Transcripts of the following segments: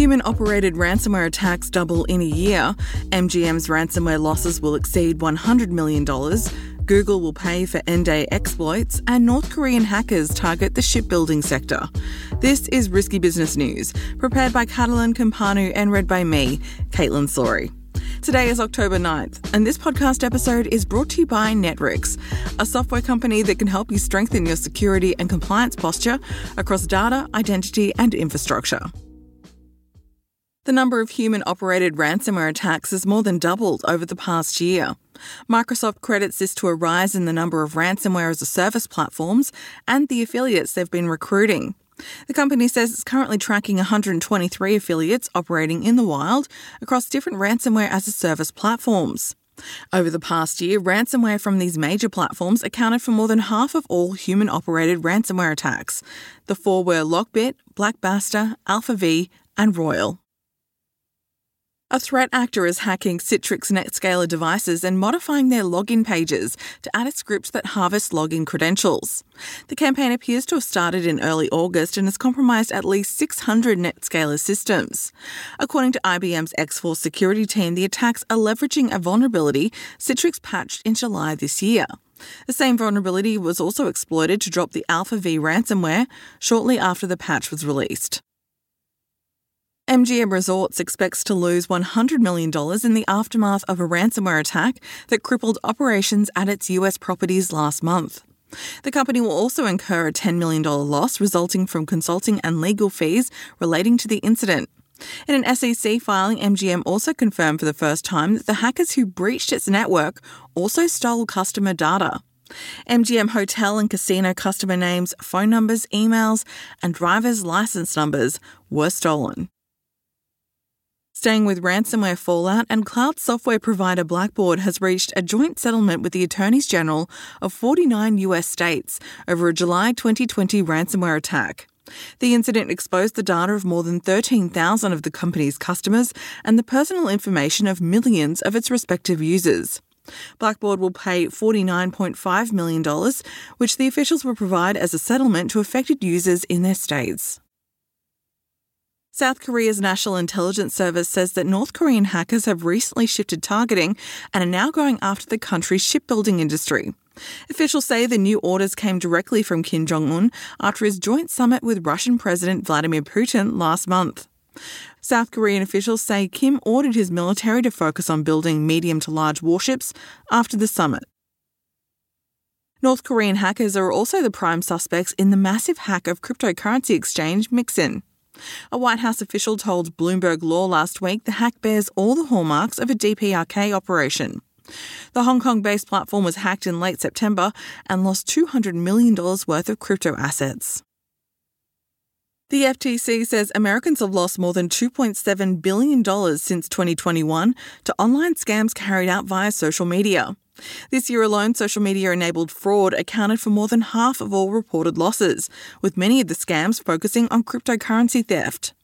Human operated ransomware attacks double in a year. MGM's ransomware losses will exceed $100 million. Google will pay for n-day exploits, and North Korean hackers target the shipbuilding sector. This is Risky Business News, prepared by Catalin Cimpanu and read by me, Kaitlyn Sawrey. Today is October 9th, and this podcast episode is brought to you by Netrix, a software company that can help you strengthen your security and compliance posture across data, identity, and infrastructure. The number of human operated ransomware attacks has more than doubled over the past year. Microsoft credits this to a rise in the number of ransomware as a service platforms and the affiliates they've been recruiting. The company says it's currently tracking 123 affiliates operating in the wild across different ransomware as a service platforms. Over the past year, ransomware from these major platforms accounted for more than half of all human operated ransomware attacks. The four were Lockbit, BlackBasta, ALPHV, and Royal. A threat actor is hacking Citrix NetScaler devices and modifying their login pages to add a script that harvests login credentials. The campaign appears to have started in early August and has compromised at least 600 NetScaler systems. According to IBM's X-Force security team, the attacks are leveraging a vulnerability Citrix patched in July this year. The same vulnerability was also exploited to drop the ALPHV ransomware shortly after the patch was released. MGM Resorts expects to lose $100 million in the aftermath of a ransomware attack that crippled operations at its US properties last month. The company will also incur a $10 million loss resulting from consulting and legal fees relating to the incident. In an SEC filing, MGM also confirmed for the first time that the hackers who breached its network also stole customer data. MGM hotel and casino customer names, phone numbers, emails, and driver's license numbers were stolen. Staying with ransomware fallout, and cloud software provider Blackboard has reached a joint settlement with the attorneys general of 49 US states over a July 2020 ransomware attack. The incident exposed the data of more than 13,000 of the company's customers and the personal information of millions of its respective users. Blackboard will pay $49.5 million, which the officials will provide as a settlement to affected users in their states. South Korea's National Intelligence Service says that North Korean hackers have recently shifted targeting and are now going after the country's shipbuilding industry. Officials say the new orders came directly from Kim Jong un after his joint summit with Russian President Vladimir Putin last month. South Korean officials say Kim ordered his military to focus on building medium to large warships after the summit. North Korean hackers are also the prime suspects in the massive hack of cryptocurrency exchange Mixin. A White House official told Bloomberg Law last week the hack bears all the hallmarks of a DPRK operation. The Hong Kong based platform was hacked in late September and lost $200 million worth of crypto assets. The FTC says Americans have lost more than $2.7 billion since 2021 to online scams carried out via social media. This year alone, social media enabled fraud accounted for more than half of all reported losses, with many of the scams focusing on cryptocurrency theft.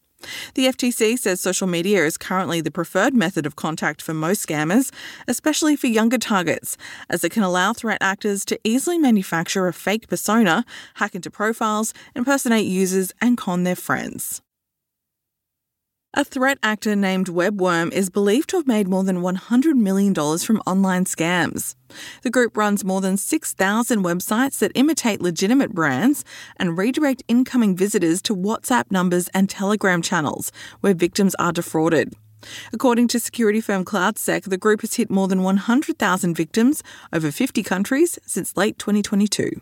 The FTC says social media is currently the preferred method of contact for most scammers, especially for younger targets, as it can allow threat actors to easily manufacture a fake persona, hack into profiles, impersonate users, and con their friends. A threat actor named Webworm is believed to have made more than $100 million from online scams. The group runs more than 6,000 websites that imitate legitimate brands and redirect incoming visitors to WhatsApp numbers and Telegram channels where victims are defrauded. According to security firm CloudSEK, the group has hit more than 100,000 victims over 50 countries since late 2022.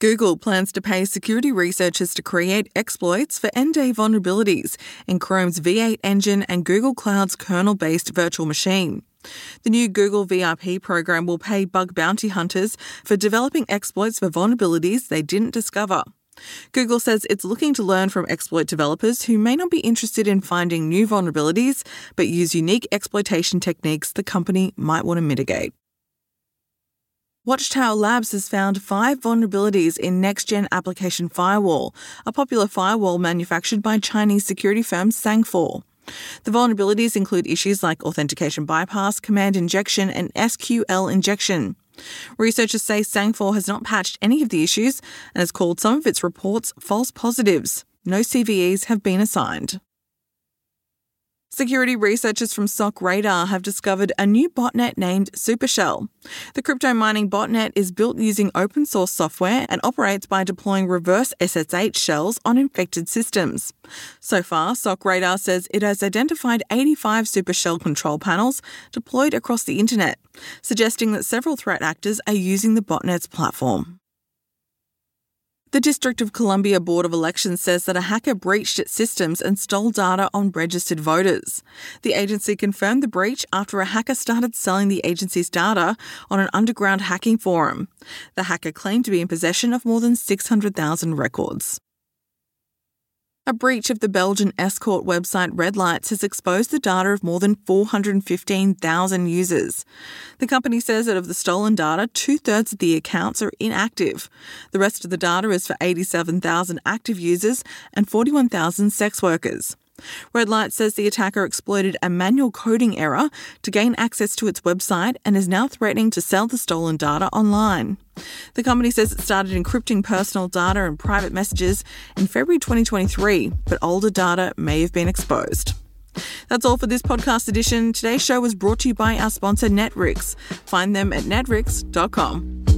Google plans to pay security researchers to create exploits for n-day vulnerabilities in Chrome's V8 engine and Google Cloud's kernel based virtual machine. The new Google VIP program will pay bug bounty hunters for developing exploits for vulnerabilities they didn't discover. Google says it's looking to learn from exploit developers who may not be interested in finding new vulnerabilities but use unique exploitation techniques the company might want to mitigate. watchTowr Labs has found five vulnerabilities in Next Gen Application Firewall, a popular firewall manufactured by Chinese security firm Sangfor. The vulnerabilities include issues like authentication bypass, command injection, and SQL injection. Researchers say Sangfor has not patched any of the issues and has called some of its reports false positives. No CVEs have been assigned. Security researchers from SOCRadar have discovered a new botnet named Supershell. The crypto mining botnet is built using open source software and operates by deploying reverse SSH shells on infected systems. So far, SOCRadar says it has identified 85 Supershell control panels deployed across the internet, suggesting that several threat actors are using the botnet's platform. The District of Columbia Board of Elections says that a hacker breached its systems and stole data on registered voters. The agency confirmed the breach after a hacker started selling the agency's data on an underground hacking forum. The hacker claimed to be in possession of more than 600,000 records. A breach of the Belgian escort website Redlights has exposed the data of more than 415,000 users. The company says that of the stolen data, two thirds of the accounts are inactive. The rest of the data is for 87,000 active users and 41,000 sex workers. Red Light says the attacker exploited a manual coding error to gain access to its website and is now threatening to sell the stolen data online. The company says it started encrypting personal data and private messages in February 2023, but older data may have been exposed. That's all for this podcast edition. Today's show was brought to you by our sponsor, Netrix. Find them at netrix.com.